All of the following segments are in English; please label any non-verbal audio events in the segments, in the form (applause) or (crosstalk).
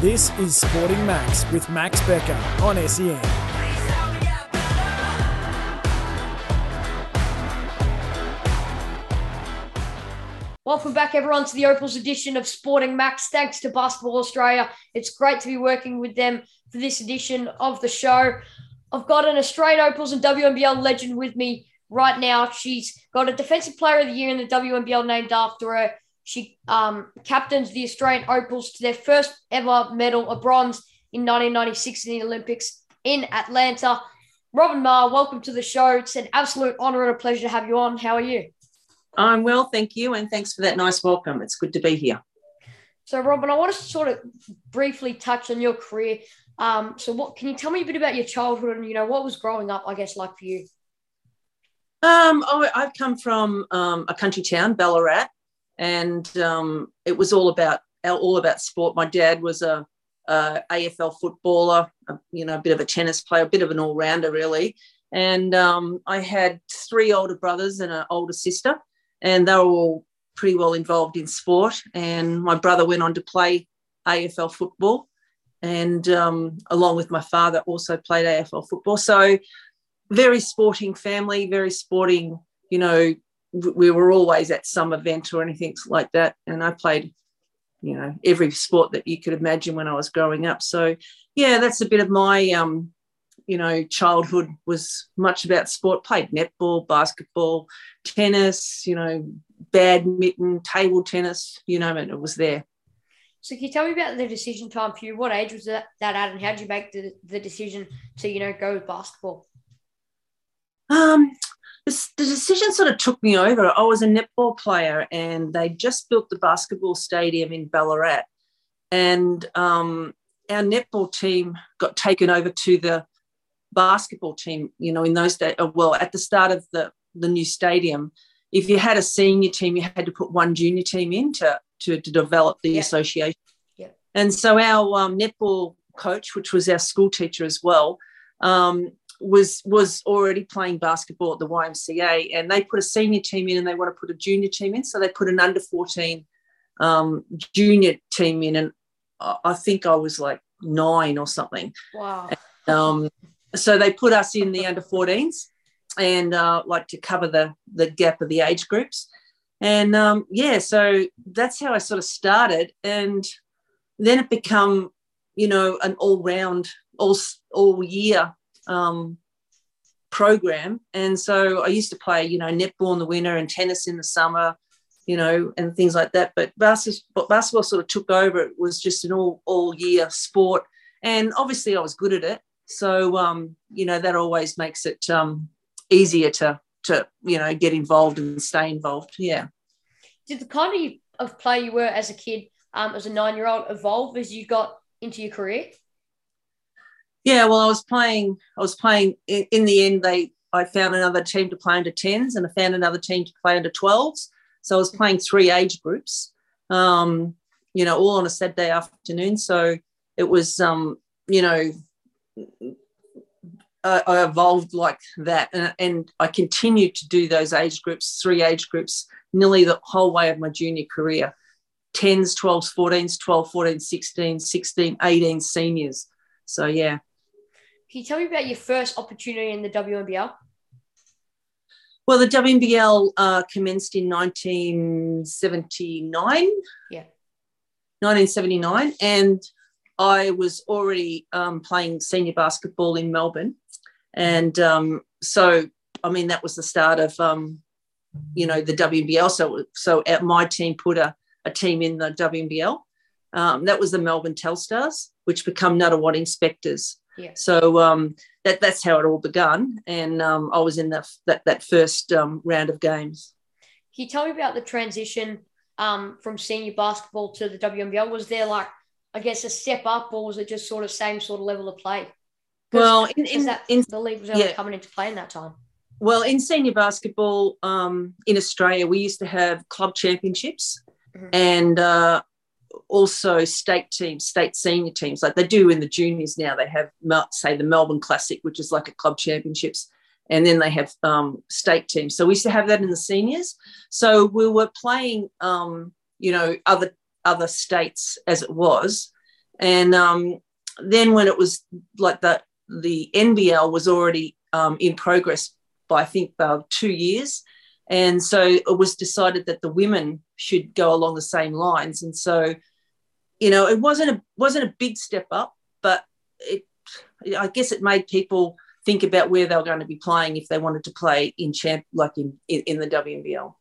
This is Sporting Max with Max Becker on SEN. Welcome back, everyone, to the Opals edition of Sporting Max. Thanks to Basketball Australia. It's great to be working with them for this edition of the show. I've got an Australian Opals and WNBL legend with me right now. She's got a Defensive Player of the Year in the WNBL named after her. She um, captains the Australian Opals to their first ever medal, a bronze in 1996 in the Olympics in Atlanta. Robyn Maher, welcome to the show. It's an absolute honour and a pleasure to have you on. How are you? I'm well, thank you, and thanks for that nice welcome. It's good to be here. So, Robyn, I want to sort of briefly touch on your career. Um, so, what can you tell me a bit about your childhood and you know what was growing up, I guess, like for you? Um, oh, I've come from um, a country town, Ballarat, and um, it was all about all about sport. My dad was a, a AFL footballer, a, you know, a bit of a tennis player, a bit of an all rounder, really. And um, I had three older brothers and an older sister and they were all pretty well involved in sport. And my brother went on to play AFL football, and um, along with my father, also played AFL football. So, very sporting family, very sporting. You know, we were always at some event or anything like that, and I played, you know, every sport that you could imagine when I was growing up. So, yeah, that's a bit of my um, you know, childhood was much about sport, played netball, basketball, tennis, you know, badminton, table tennis, you know, and it was there. So can you tell me about the decision time for you? What age was that, that at and how did you make the, the decision to, you know, go with basketball? Um, the, the decision sort of took me over. I was a netball player and they just built the basketball stadium in Ballarat. And um, our netball team got taken over to the basketball team, you know, in those days, uh, well, at the start of the, the new stadium, if you had a senior team, you had to put one junior team in to, to, to develop the yeah. association. Yeah. And so our um, netball coach, which was our school teacher as well, um, was was already playing basketball at the YMCA, and they put a senior team in, and they want to put a junior team in, so they put an under fourteen um, junior team in, and I think I was like nine or something. Wow. And, um, so they put us in the under 14s and uh, like to cover the the gap of the age groups and um, yeah so that's how i sort of started and then it become you know an all round all all year um, program and so i used to play you know netball in the winter and tennis in the summer you know and things like that but basketball, basketball sort of took over it was just an all all year sport and obviously i was good at it so um, you know that always makes it um, easier to to you know get involved and stay involved. Yeah. Did the kind of play you were as a kid, um, as a nine year old, evolve as you got into your career? Yeah, well, I was playing. I was playing. In, in the end, they I found another team to play under tens, and I found another team to play under twelves. So I was playing three age groups. Um, you know, all on a Saturday afternoon. So it was, um, you know, uh, I evolved like that, and, and I continued to do those age groups, three age groups, nearly the whole way of my junior career 10s, 12s, 14s, 12, 14, 16, 16, 18 seniors. So, yeah. Can you tell me about your first opportunity in the WNBL? Well, the WNBL uh, commenced in 1979. Yeah. 1979. And I was already um, playing senior basketball in Melbourne. And um, so, I mean, that was the start of, um, you know, the WNBL. So, so at my team put a, a team in the WNBL. Um, that was the Melbourne Telstars, which become Nunawading Spectres. Yeah. So um, that, that's how it all begun. And um, I was in the, that, that first round of games. Can you tell me about the transition from senior basketball to the WNBL? Was there like I guess, a step up, or was it just sort of same sort of level of play? Well, in, in, that, in, the league was only yeah. coming into play in that time. Well, in senior basketball um, in Australia, we used to have club championships mm-hmm. and uh, also state teams, state senior teams, like they do in the juniors now. They have, say, the Melbourne Classic, which is like a club championships, and then they have um, state teams. So we used to have that in the seniors. So we were playing, um, you know, other other states as it was. And um, then when it was like the the NBL was already um, in progress by I think about two years, and so it was decided that the women should go along the same lines. And so, you know, it wasn't a wasn't a big step up, but it I guess it made people think about where they were going to be playing if they wanted to play in champ like in in, in the WNBL.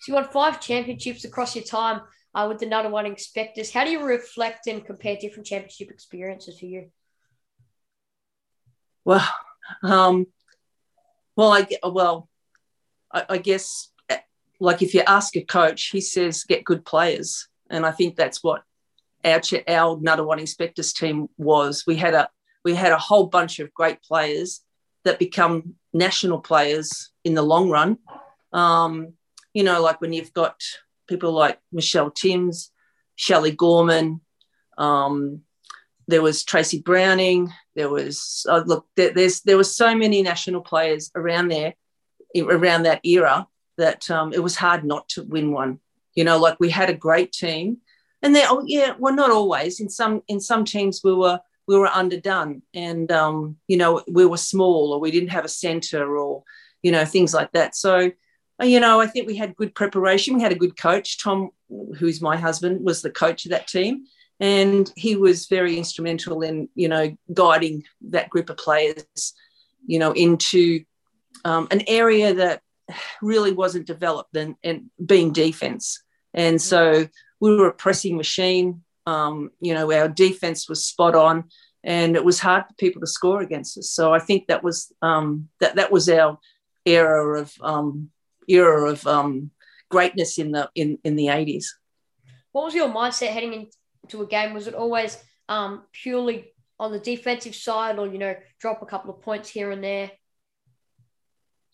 So you won five championships across your time uh, with the Nunawading Spectres. How do you reflect and compare different championship experiences for you? Well, um, well, I well, I, I guess like if you ask a coach, he says get good players, and I think that's what our our Nunawading Spectres team was. We had a we had a whole bunch of great players that become national players in the long run. Um, you know, like when you've got people like Michelle Timms, Shelley Gorman, um, there was Tracy Browning, there was uh, look, there, there's there were so many national players around there, around that era that um, it was hard not to win one. You know, like we had a great team, and there, oh yeah, well not always. In some in some teams we were we were underdone, and um, you know we were small or we didn't have a centre or you know things like that. So uh, you know, I think we had good preparation. We had a good coach. Tom, who's my husband, was the coach of that team. And he was very instrumental in, you know, guiding that group of players, you know, into um, an area that really wasn't developed and, and being defense. And so we were a pressing machine. Um, you know, our defense was spot on and it was hard for people to score against us. So I think that was um, that that was our era of um, era of um, greatness in the in in the eighties. What was your mindset heading into a game? Was it always um, purely on the defensive side, or you know, drop a couple of points here and there?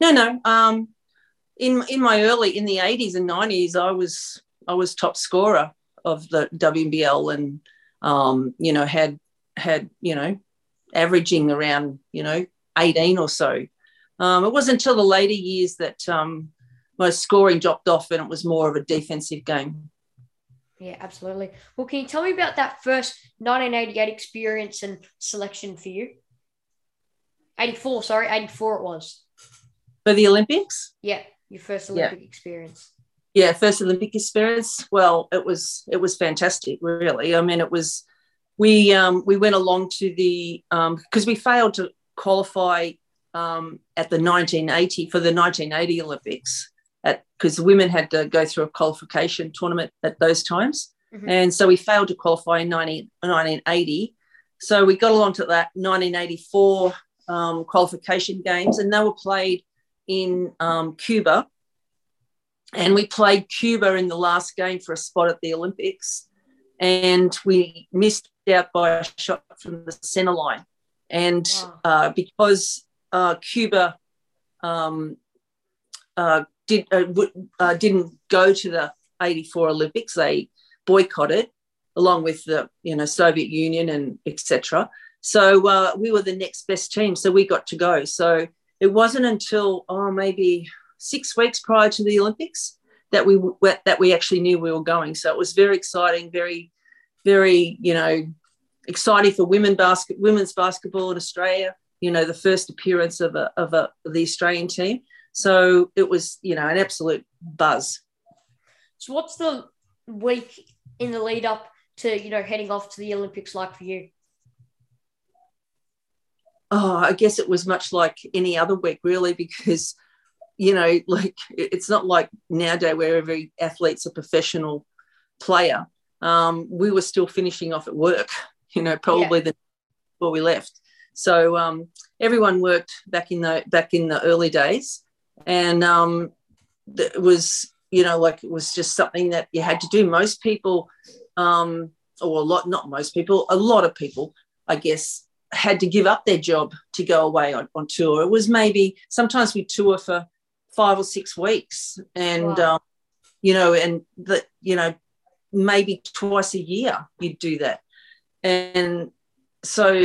No, no. Um, in in my early in the eighties and nineties, I was I was top scorer of the WNBL, and um, you know had had you know averaging around you know eighteen or so. Um, it wasn't until the later years that um, my scoring dropped off and it was more of a defensive game. Yeah, absolutely. Well, can you tell me about that first 1988 experience and selection for you? 84, sorry, 84 it was. For the Olympics? Yeah, your first Olympic yeah. experience. Yeah, first Olympic experience. Well, it was it was fantastic, really. I mean, it was we um, we went along to the because um, we failed to qualify um, at the 1980 for the 1980 Olympics at because women had to go through a qualification tournament at those times. Mm-hmm. And so we failed to qualify in 19, 1980. So we got along to that 1984 um, qualification games, and they were played in um, Cuba. And we played Cuba in the last game for a spot at the Olympics. And we missed out by a shot from the center line. And wow. uh, because uh, Cuba um, uh, did uh, uh, didn't go to the 84 Olympics. They boycotted along with the you know Soviet Union and etc. So uh, we were the next best team, so we got to go. So it wasn't until oh maybe six weeks prior to the Olympics that we that we actually knew we were going. So it was very exciting, very very you know exciting for women basket women's basketball in Australia. You know the first appearance of a of a of the Australian team. So it was, you know, an absolute buzz. So what's the week in the lead up to, you know, heading off to the Olympics like for you? Oh, I guess it was much like any other week, really, because, you know, (laughs) like it's not like nowadays where every athlete's a professional player. Um, we were still finishing off at work, (laughs) you know, probably yeah. the before we left. So um, everyone worked back in the back in the early days, and um, it was you know like it was just something that you had to do most people um, or a lot not most people a lot of people i guess had to give up their job to go away on, on tour it was maybe sometimes we tour for five or six weeks and wow. um, you know and that you know maybe twice a year you'd do that and so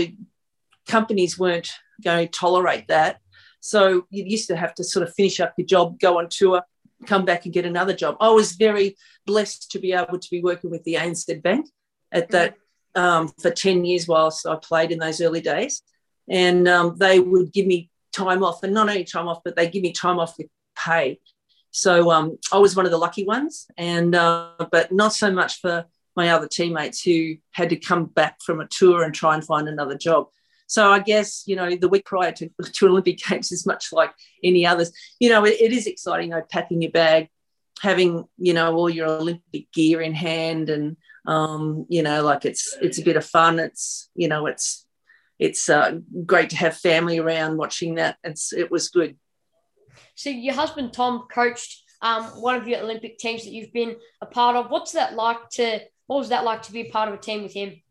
companies weren't going to tolerate that so you used to have to sort of finish up your job, go on tour, come back and get another job. I was very blessed to be able to be working with the ANZ Bank at that um, for 10 years whilst I played in those early days. And um, they would give me time off, and not only time off, but they give me time off with pay. So um, I was one of the lucky ones, and uh, but not so much for my other teammates who had to come back from a tour and try and find another job. So I guess you know the week prior to, (laughs) to Olympic Games is much like any others. You know, it, it is exciting. though, packing your bag, having you know all your Olympic gear in hand, and um, you know, like it's it's a bit of fun. It's you know, it's it's uh, great to have family around watching that. It's it was good. So your husband Tom coached um, one of your Olympic teams that you've been a part of. What's that like to? What was that like to be a part of a team with him?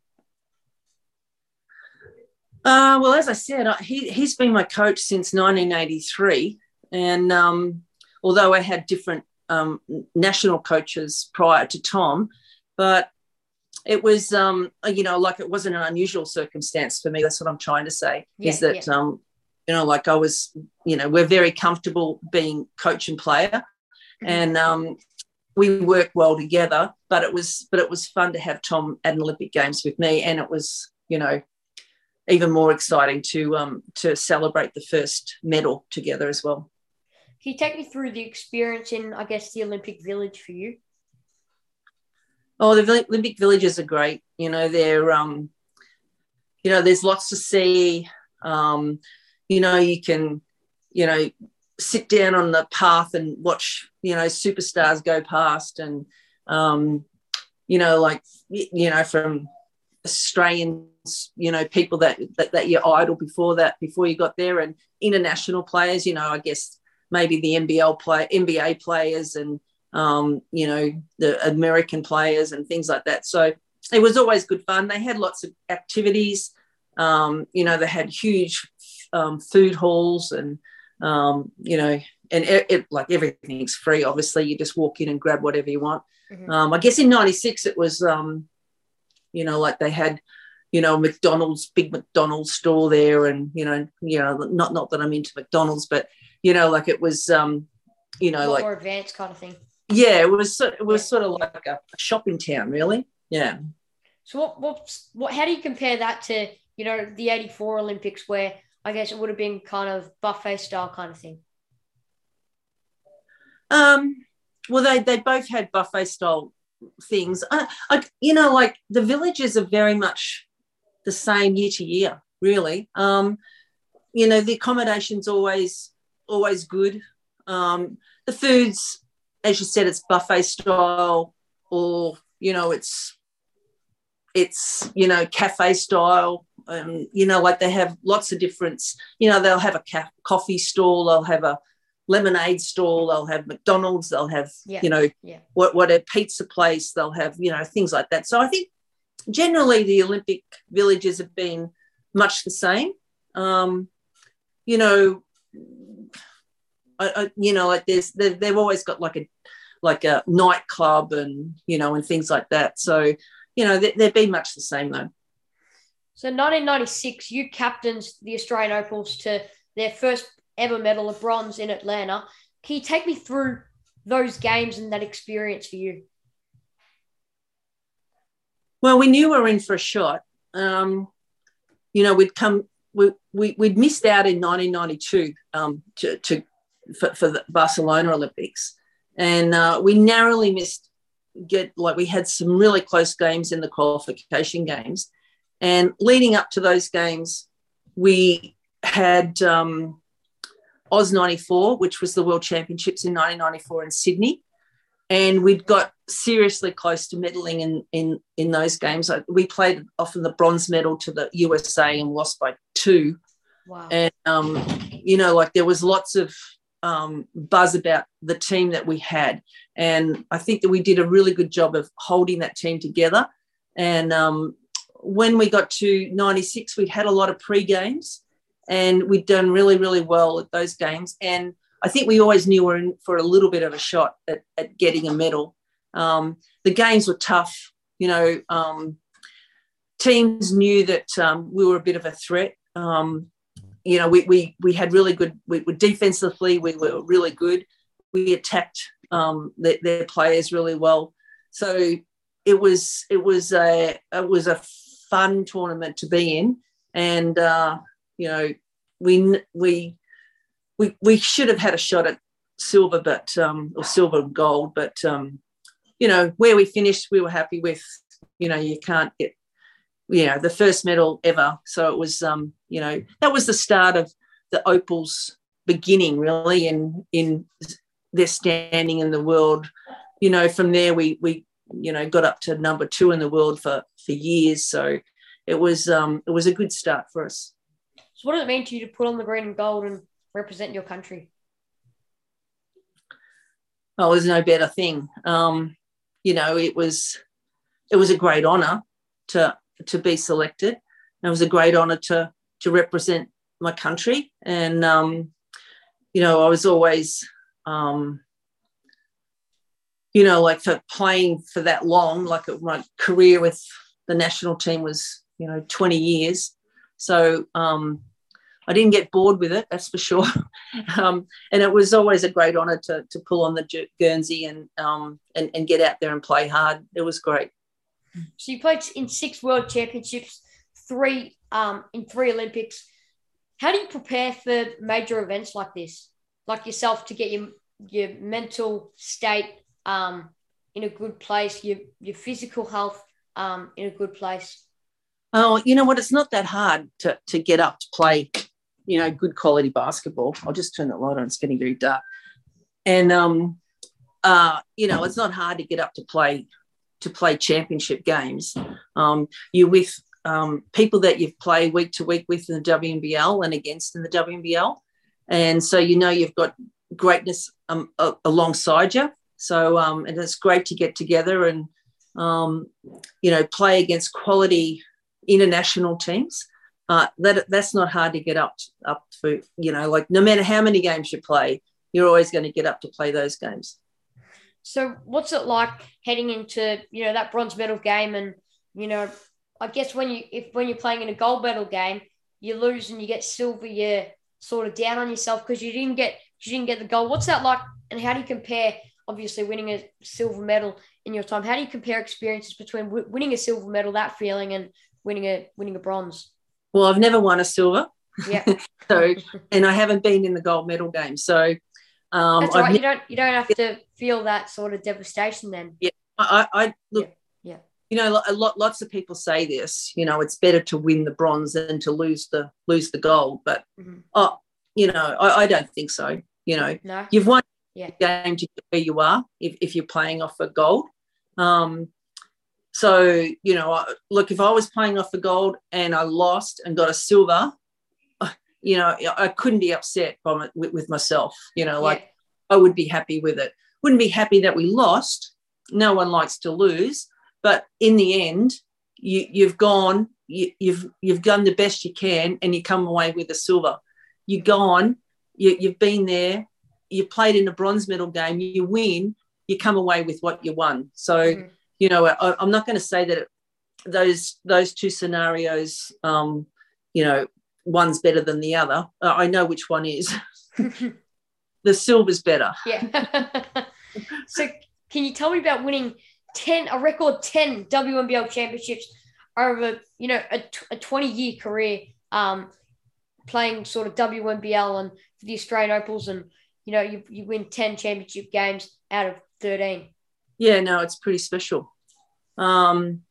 Uh, well, as I said, he he's been my coach since 1983, and um, although I had different um, national coaches prior to Tom, but it was um, you know like it wasn't an unusual circumstance for me. That's what I'm trying to say yeah, is that yeah. um, you know like I was you know we're very comfortable being coach and player, mm-hmm. and um, we work well together. But it was but it was fun to have Tom at an Olympic Games with me, and it was you know even more exciting to um, to celebrate the first medal together as well. Can you take me through the experience in, I guess, the Olympic Village for you? Oh, the Olympic villages are great. You know, they're um, you know, there's lots to see. Um, you know, you can, you know, sit down on the path and watch, you know, superstars go past, and um, you know, like you know, from Australians, you know, people that, that that you idol before that, before you got there, and international players. You know, I guess maybe the NBL play, NBA players, and um, you know, the American players and things like that. So it was always good fun. They had lots of activities. Um, you know, they had huge um, food halls, and um, you know, and it, it, like everything's free. Obviously, you just walk in and grab whatever you want. Mm-hmm. Um, I guess in '96 it was um, you know, like they had, you know, McDonald's, big McDonald's store there, and you know, you know, not not that I'm into McDonald's, but you know, like it was, um, you know, more like more advanced kind of thing. Yeah, it was. It was sort of like a, shopping town, really. Yeah. So what, what, what? How do you compare that to you know the '84 Olympics, where I guess it would have been kind of buffet style kind of thing? Um. Well, they they both had buffet style things. I, I, you know, like the villages are very much the same year to year, really. Um, you know, the accommodation's always always good. Um, the foods, as you said, it's buffet style, or you know, it's it's you know cafe style. Um, you know, like they have lots of difference. You know, they'll have a ca- coffee stall, they'll have a lemonade stall, they'll have McDonald's, they'll have, yeah. you know, yeah. what, what a pizza place, they'll have, you know, things like that. So I think generally the Olympic villages have been much the same. Um, you know, I, you know, like there's, they've always got like a, like a nightclub and, you know, and things like that. So, you know, they, they've been much the same though. So 1996, you captained the Australian Opals to their first ever medal of bronze in Atlanta. Can you take me through those games and that experience for you? Well, we knew we were in for a shot. Um, you know, we'd come, we, we, would missed out in 1992 um, to, to, for, for the Barcelona Olympics. And uh, we narrowly missed, get like we had some really close games in the qualification games. And leading up to those games, we had um, Oz 94, which was the World Championships in 1994 in Sydney. And we'd got seriously close to medaling in, in, in those games. We played often the bronze medal to the USA and lost by two. Wow. And, um, you know, like there was lots of um, buzz about the team that we had. And I think that we did a really good job of holding that team together. And um, when we got to 96, we'd had a lot of pre games and we'd done really, really well at those games. And I think we always knew we were in for a little bit of a shot at, at getting a medal. Um, the games were tough, you know. Um, teams knew that um, we were a bit of a threat. Um, you know, we, we we had really good. We were defensively, we were really good. We attacked um, their, their players really well. So it was it was a it was a fun tournament to be in, and uh, you know we we we we should have had a shot at silver, but um, or silver and gold, but um, you know where we finished, we were happy with. You know, you can't get you know the first medal ever, so it was um, you know that was the start of the opals beginning really in in their standing in the world. You know from there we we you know got up to number two in the world for for years. So it was um it was a good start for us. So what does it mean to you to put on the green and gold and represent your country? Oh there's no better thing. Um you know it was it was a great honor to to be selected it was a great honor to to represent my country and um you know, I was always, um, you know, like for playing for that long, like my career with the national team was, you know, 20 years. So um, I didn't get bored with it, that's for sure. (laughs) um, and it was always a great honour to, to pull on the Guernsey and, um, and, and get out there and play hard. It was great. So you played in six World Championships, three um, in three Olympics. How do you prepare for major events like this, like yourself, to get your your mental state um, in a good place, your your physical health um, in a good place? Oh, you know what? It's not that hard to to get up to play, you know, good quality basketball. I'll just turn that light on. It's getting very dark, and um, uh, you know, it's not hard to get up to play to play championship games. Um, you're with um, people that you've played week to week with in the WNBL and against in the WNBL. And so you know you've got greatness um, alongside you. So um, and it's great to get together and um, you know play against quality international teams. Uh, that that's not hard to get up up for. You know, like no matter how many games you play, you're always going to get up to play those games. So what's it like heading into you know that bronze medal game and you know I guess when you if when you're playing in a gold medal game, you lose and you get silver, you're sort of down on yourself because you didn't get you didn't get the gold. What's that like? And how do you compare? Obviously, winning a silver medal in your time. How do you compare experiences between w- winning a silver medal, that feeling, and winning a winning a bronze? Well, I've never won a silver. Yeah. (laughs) so, and I haven't been in the gold medal game. So, um, that's right. Ne- you don't you don't have to feel that sort of devastation then. Yeah, I, I look. Yeah you know a lot lots of people say this you know it's better to win the bronze than to lose the lose the gold but mm-hmm. oh you know I, I, don't think so you know no. you've won yeah. game to get where you are if, if you're playing off a gold um so you know look if i was playing off a gold and i lost and got a silver you know i couldn't be upset by my, with, with, myself you know like yeah. i would be happy with it wouldn't be happy that we lost no one likes to lose but in the end, you, you've gone, you, you've you've done the best you can, and you come away with a silver. You've gone, you, you've been there, you played in a bronze medal game, you win, you come away with what you won. So, mm-hmm. you know, I, am not going to say that it, those those two scenarios, um, you know, one's better than the other. Uh, I know which one is. (laughs) the silver's better. Yeah. (laughs) so, can you tell me about winning 10, a record 10 WNBL championships over, you know, a, a 20 year career um, playing sort of WNBL and for the Australian Opals. And, you know, you, you win 10 championship games out of 13. Yeah, no, it's pretty special. Um,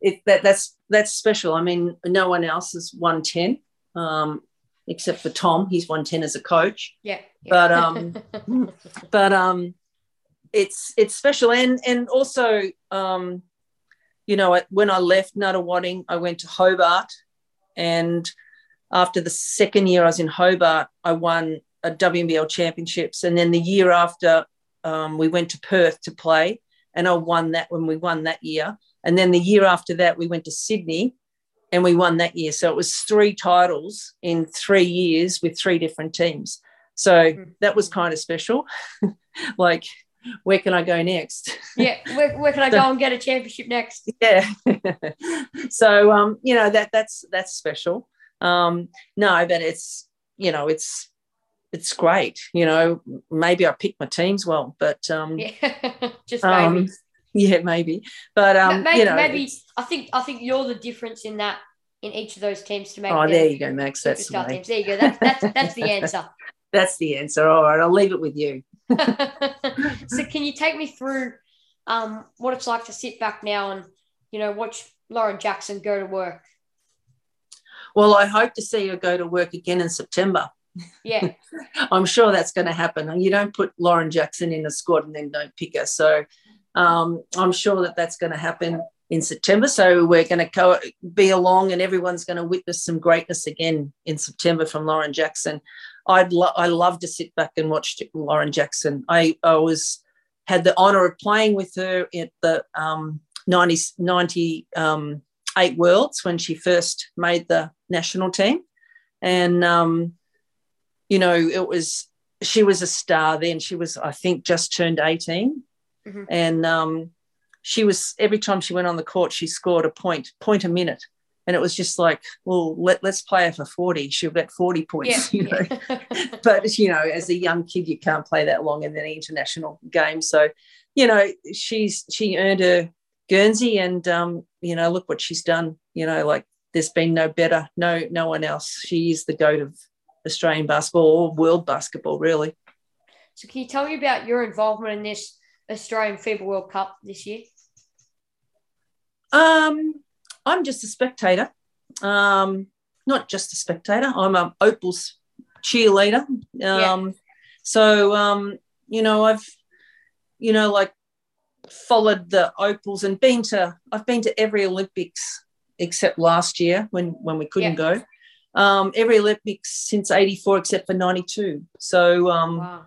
it, that, that's, that's special. I mean, no one else has won 10. Um, except for Tom, he's won 10 as a coach. Yeah. yeah. But um (laughs) but um it's it's special and and also um, you know when I left Nunawading, I went to Hobart, and after the second year I was in Hobart, I won a WNBL championships, and then the year after um, we went to Perth to play, and I won that when we won that year, and then the year after that we went to Sydney. And we won that year. So it was three titles in three years with three different teams. So mm-hmm. that was kind of special. (laughs) like where can I go next? Yeah, (laughs) where, where can I go and get a championship next? Yeah. (laughs) so um, you know that that's that's special. Um, no, but it's you know it's it's great. You know, maybe I pick my teams well, but um, yeah, just um. (laughs) yeah, maybe. But um, maybe, you know, maybe I think I think you're the difference in that in each of those teams to make. Oh, there you go, Max. That's teams. There you go. That's that's that's the answer. (laughs) (laughs) that's the answer. All right, I'll leave it with you. so, can you take me through um, what it's like to sit back now and you know watch Lauren Jackson go to work? Well, I hope to see her go to work again in September. Yeah. I'm sure that's going to happen. You don't put Lauren Jackson in a squad and then don't pick her. So um, I'm sure that that's going to happen in September. So we're going to co- be along and everyone's going to witness some greatness again in September from Lauren Jackson. I'd lo- I love to sit back and watch Lauren Jackson. I, I was had the honour of playing with her at the um, 90, 98 um, Worlds when she first made the national team. And um, you know, it was she was a star then. She was, I think, just turned 18. Mm-hmm. And um, she was every time she went on the court, she scored a point, point a minute. And it was just like, well, let, let's play her for 40. She'll get 40 points, yeah. (laughs) you know. (laughs) but, you know, as a young kid, you can't play that long in an international game. So, you know, she's she earned her Guernsey and um, you know, look what she's done. You know, like there's been no better, no, no one else. She is the goat of Australian basketball or world basketball, really. So, can you tell me about your involvement in this Australian FIBA World Cup this year? Um, I'm just a spectator. Um, not just a spectator. I'm a Opal's cheerleader. Um, yeah. So, um, you know, I've, you know, like followed the Opals and been to. I've been to every Olympics except last year when when we couldn't yeah. go um, every Olympics since 84 except for 92. So, um, wow.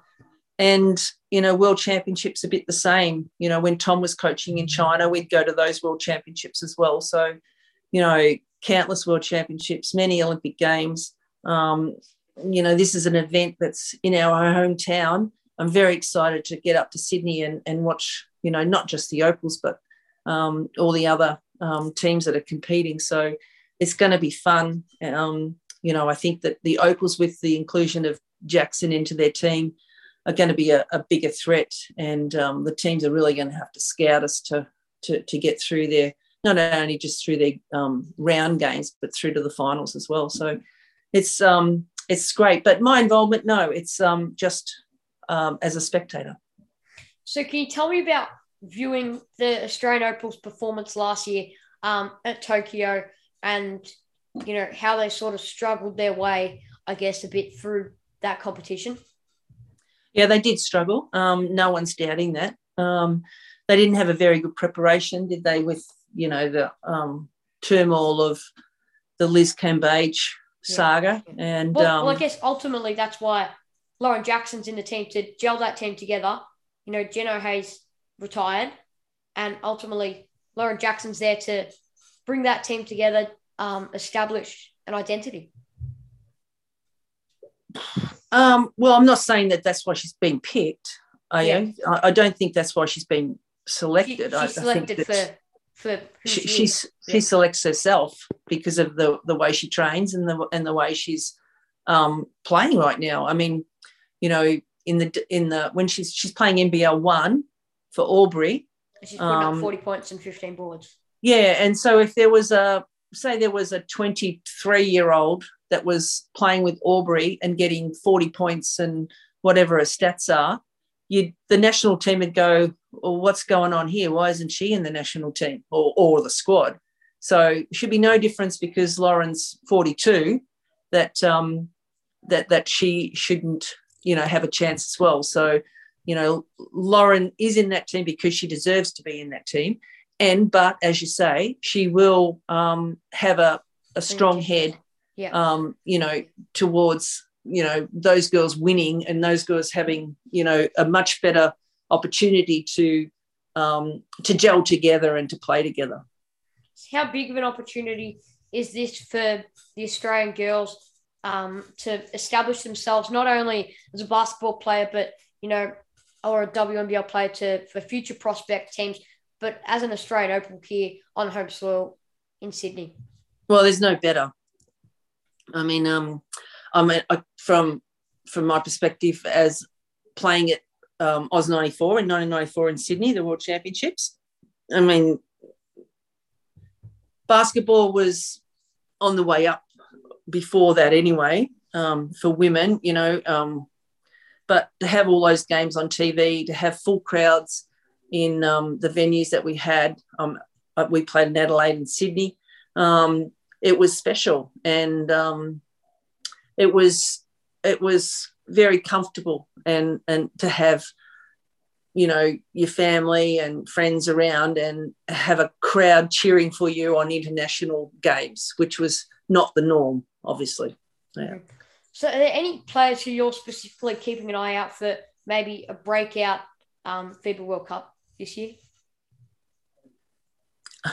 And, you know, world championships a bit the same. You know, when Tom was coaching in China, we'd go to those world championships as well. So, you know, countless world championships, many Olympic games. Um, you know, this is an event that's in our hometown. I'm very excited to get up to Sydney and, and watch, you know, not just the Opals, but um, all the other um, teams that are competing. So, it's going to be fun. Um, you know, I think that the Opals, with the inclusion of Jackson into their team, are going to be a, a bigger threat, and um, the teams are really going to have to scout us to to, to get through there, not only just through their um, round games, but through to the finals as well. So it's um, it's great. But my involvement, no, it's um, just um, as a spectator. So can you tell me about viewing the Australian Opals performance last year um, at Tokyo? and you know how they sort of struggled their way, I guess, a bit through that competition. Yeah, they did struggle. Um, no one's doubting that. Um, they didn't have a very good preparation, did they? With you know the um, turmoil of the Liz Cambage saga, yeah. and well, well, I um, guess ultimately that's why Lauren Jackson's in the team to gel that team together. You know, Jenna O'Hea retired, and ultimately Lauren Jackson's there to bring that team together, um, establish an identity? Um, well, I'm not saying that that's why she's been picked. I, yeah. I, don't think that's why she's been selected. She, she's selected for for she, she's yeah. she selects herself because of the the way she trains and the and the way she's um, playing right now. I mean, you know, in the in the when she's she's playing NBL one for Albury. She's putting um, up forty points and fifteen boards. Yeah, and so if there was a say there was a 23 year old that was playing with Albury and getting 40 points and whatever her stats are, you the national team would go, well, what's going on here? Why isn't she in the national team or, or the squad? So should be no difference because Lauren's 42 that um, that that she shouldn't you know have a chance as well. So you know Lauren is in that team because she deserves to be in that team and but as you say, she will um, have a, a strong head, yeah. um, you know, towards you know those girls winning and those girls having you know a much better opportunity to um, to gel together and to play together. How big of an opportunity is this for the Australian girls um, to establish themselves not only as a basketball player, but you know, or a WNBL player to for future prospect teams but as an Australian Open here on home soil in Sydney. Well, there's no better. I mean, um, I mean, I, from from my perspective as playing at um, Oz 94 in 1994 in Sydney, the World Championships, I mean, basketball was on the way up before that anyway um, for women, you know. Um, but to have all those games on TV, to have full crowds in um, the venues that we had, um, uh, we played in Adelaide and Sydney. Um, it was special, and um, it was it was very comfortable, and and to have you know your family and friends around and have a crowd cheering for you on international games which was not the norm obviously. Yeah. so are there any players who you're specifically keeping an eye out for maybe a breakout um, FIBA World Cup this year?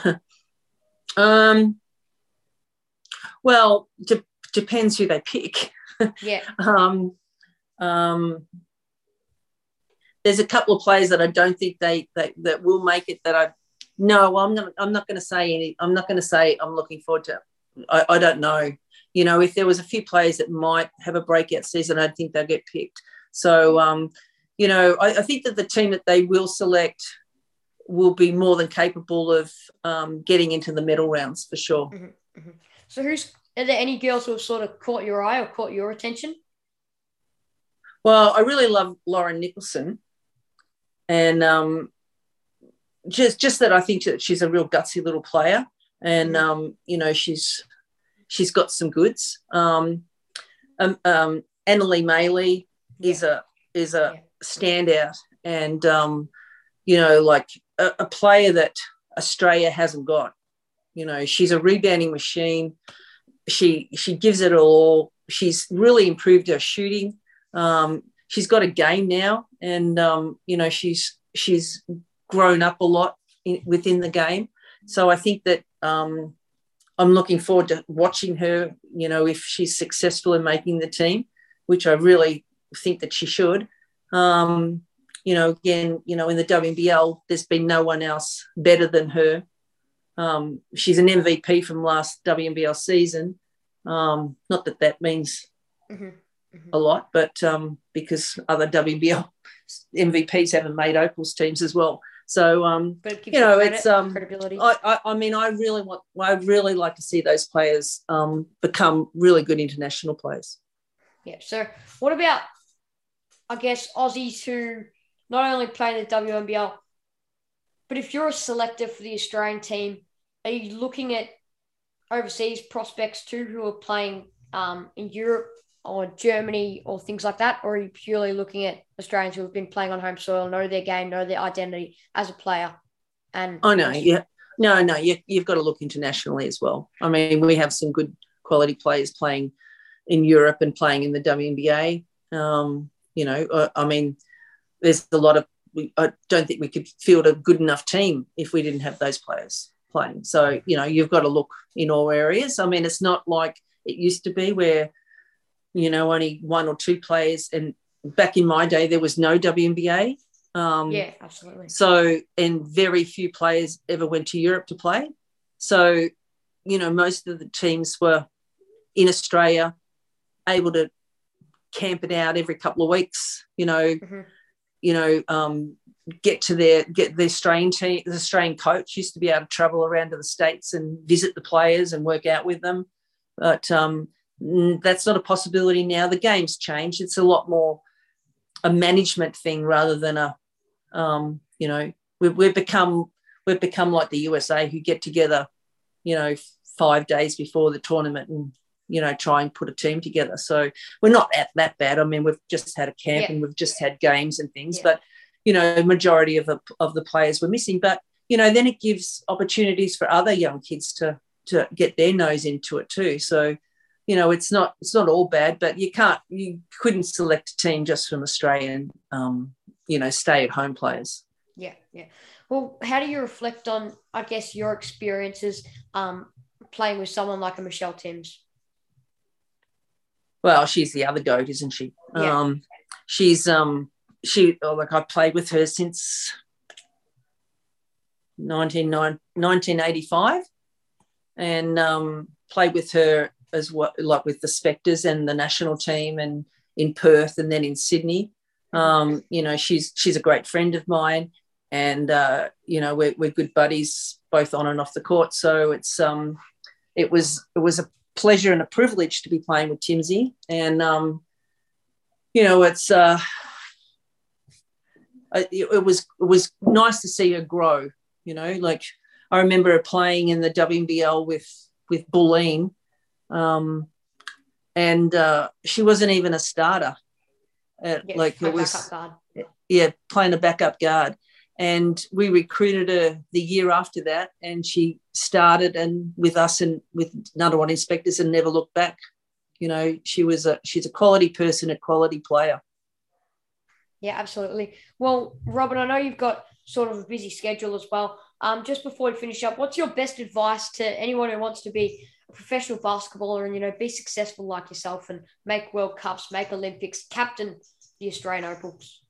(laughs) Um well de- depends who they pick yeah (laughs) um um there's a couple of players that I don't think they, they that will make it that I no I'm not I'm not going to say any I'm not going to say I'm looking forward to I, I don't know you know if there was a few players that might have a breakout season I think they'll get picked so um you know I, I think that the team that they will select will be more than capable of um, getting into the medal rounds for sure. Mm-hmm, mm-hmm. So, who's are there any girls who have sort of caught your eye or caught your attention? Well, I really love Lauren Nicholson and um, just just that I think that she's a real gutsy little player, and mm. um, you know she's she's got some goods. Um, um, um Anneli Maley yeah. is a is a yeah. standout, and um, you know like a, a player that Australia hasn't got. You know, she's a rebounding machine. She she gives it all. She's really improved her shooting. Um, she's got a game now, and um, you know she's she's grown up a lot in, within the game. So I think that um, I'm looking forward to watching her. You know, if she's successful in making the team, which I really think that she should. Um, you know, again, you know, in the WNBL, there's been no one else better than her. Um, she's an MVP from last WNBL season. Um, not that that means mm-hmm mm-hmm. a lot, but um, because other WBL (laughs) MVPs haven't made Opals teams as well. So um, you know, credit, it's um, credibility. I, I, I, mean, I really want, I really like to see those players um, become really good international players. Yeah. So, what about, I guess, Aussies who not only play in the WNBL, but if you're a selector for the Australian team, are you looking at overseas prospects too who are playing um, in Europe or Germany or things like that? Or are you purely looking at Australians who have been playing on home soil, know their game, know their identity as a player? And oh know, yeah, no, no, you, you've got to look internationally as well. I mean, we have some good quality players playing in Europe and playing in the WNBA. Um, you know, I mean, there's a lot of. I don't think we could field a good enough team if we didn't have those players playing. So you know, you've got to look in all areas. I mean, it's not like it used to be where you know, only one or two players. And back in my day, there was no WNBA. Um, yeah, absolutely. So, and very few players ever went to Europe to play. So, you know, most of the teams were in Australia, able to camp it out every couple of weeks. You know, mm-hmm. You know, um, get to their get the Australian team. The Australian coach used to be able to travel around to the states and visit the players and work out with them. But um, that's not a possibility now. The game's changed. It's a lot more a management thing rather than a, um, you know, we've, we've become we've become like the USA who get together, you know, five days before the tournament and you know try and put a team together. So we're not at that bad. I mean, we've just had a camp yeah. and we've just had games and things, yeah. but you know, majority of the of the players were missing. But you know, then it gives opportunities for other young kids to to get their nose into it too. So you know, it's not it's not all bad, but you can't you couldn't select a team just from Australian, um, you know, stay at home players. Yeah, yeah. Well, how do you reflect on, I guess, your experiences um, playing with someone like a Michelle Timms? Well, she's the other goat, isn't she? Yeah. Um, she's um, she oh, like I played with her since 19, 1985 and um, played with her as what like with the Spectres and the national team and in Perth and then in Sydney. Um, you know, she's she's a great friend of mine, and uh, you know we're, we're good buddies both on and off the court. So it's um, it was it was a pleasure and a privilege to be playing with Timsy, and um, you know it's uh, it, it was it was nice to see her grow. You know, like I remember her playing in the WNBL with with Bulleen, um, and uh, she wasn't even a starter. At, yeah, like it was, yeah, playing a backup guard, and we recruited her the year after that, and she started and with us and with another one inspectors and never looked back. You know, she was a she's a quality person, a quality player. Yeah, absolutely. Well, Robyn, I know you've got sort of a busy schedule as well. Um, just before we finish up, what's your best advice to anyone who wants to be a professional basketballer and you know be successful like yourself and make World Cups, make Olympics, captain the Australian Opals?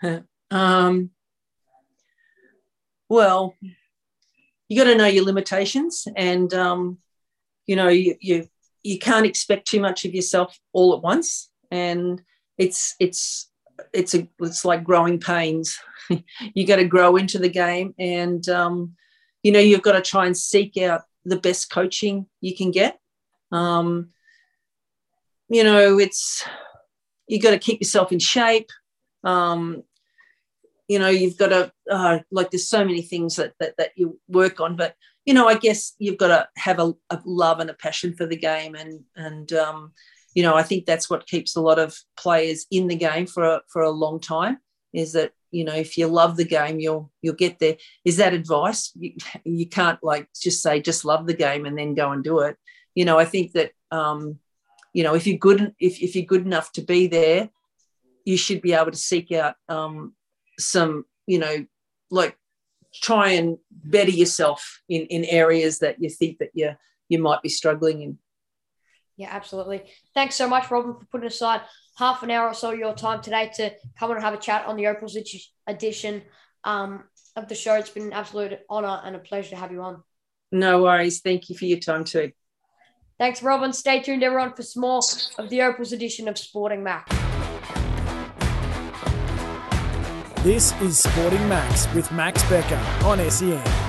(laughs) um, well, you got to know your limitations, and um, you know you, you you can't expect too much of yourself all at once, and it's it's it's a it's like growing pains. (laughs) you got to grow into the game, and um, you know you've got to try and seek out the best coaching you can get. Um, you know, it's you got to keep yourself in shape. Um, you know, you've got to uh, like. There's so many things that, that that you work on, but you know, I guess you've got to have a, a love and a passion for the game, and and um, you know, I think that's what keeps a lot of players in the game for a, for a long time. Is that you know, if you love the game, you'll you'll get there. Is that advice? You, you can't like just say just love the game and then go and do it. You know, I think that um, you know if you're good if if you're good enough to be there, you should be able to seek out um, some you know like try and better yourself in in areas that you think that you you might be struggling in. Yeah, absolutely. Thanks so much, Robyn, for putting aside half an hour or so of your time today to come and have a chat on the Opals edition um, of the show. It's been an absolute honour and a pleasure to have you on. No worries. Thank you for your time too. Thanks, Robyn. Stay tuned, everyone, for some more of the Opals edition of Sporting Max. This is Sporting Max with Max Becker on SEN.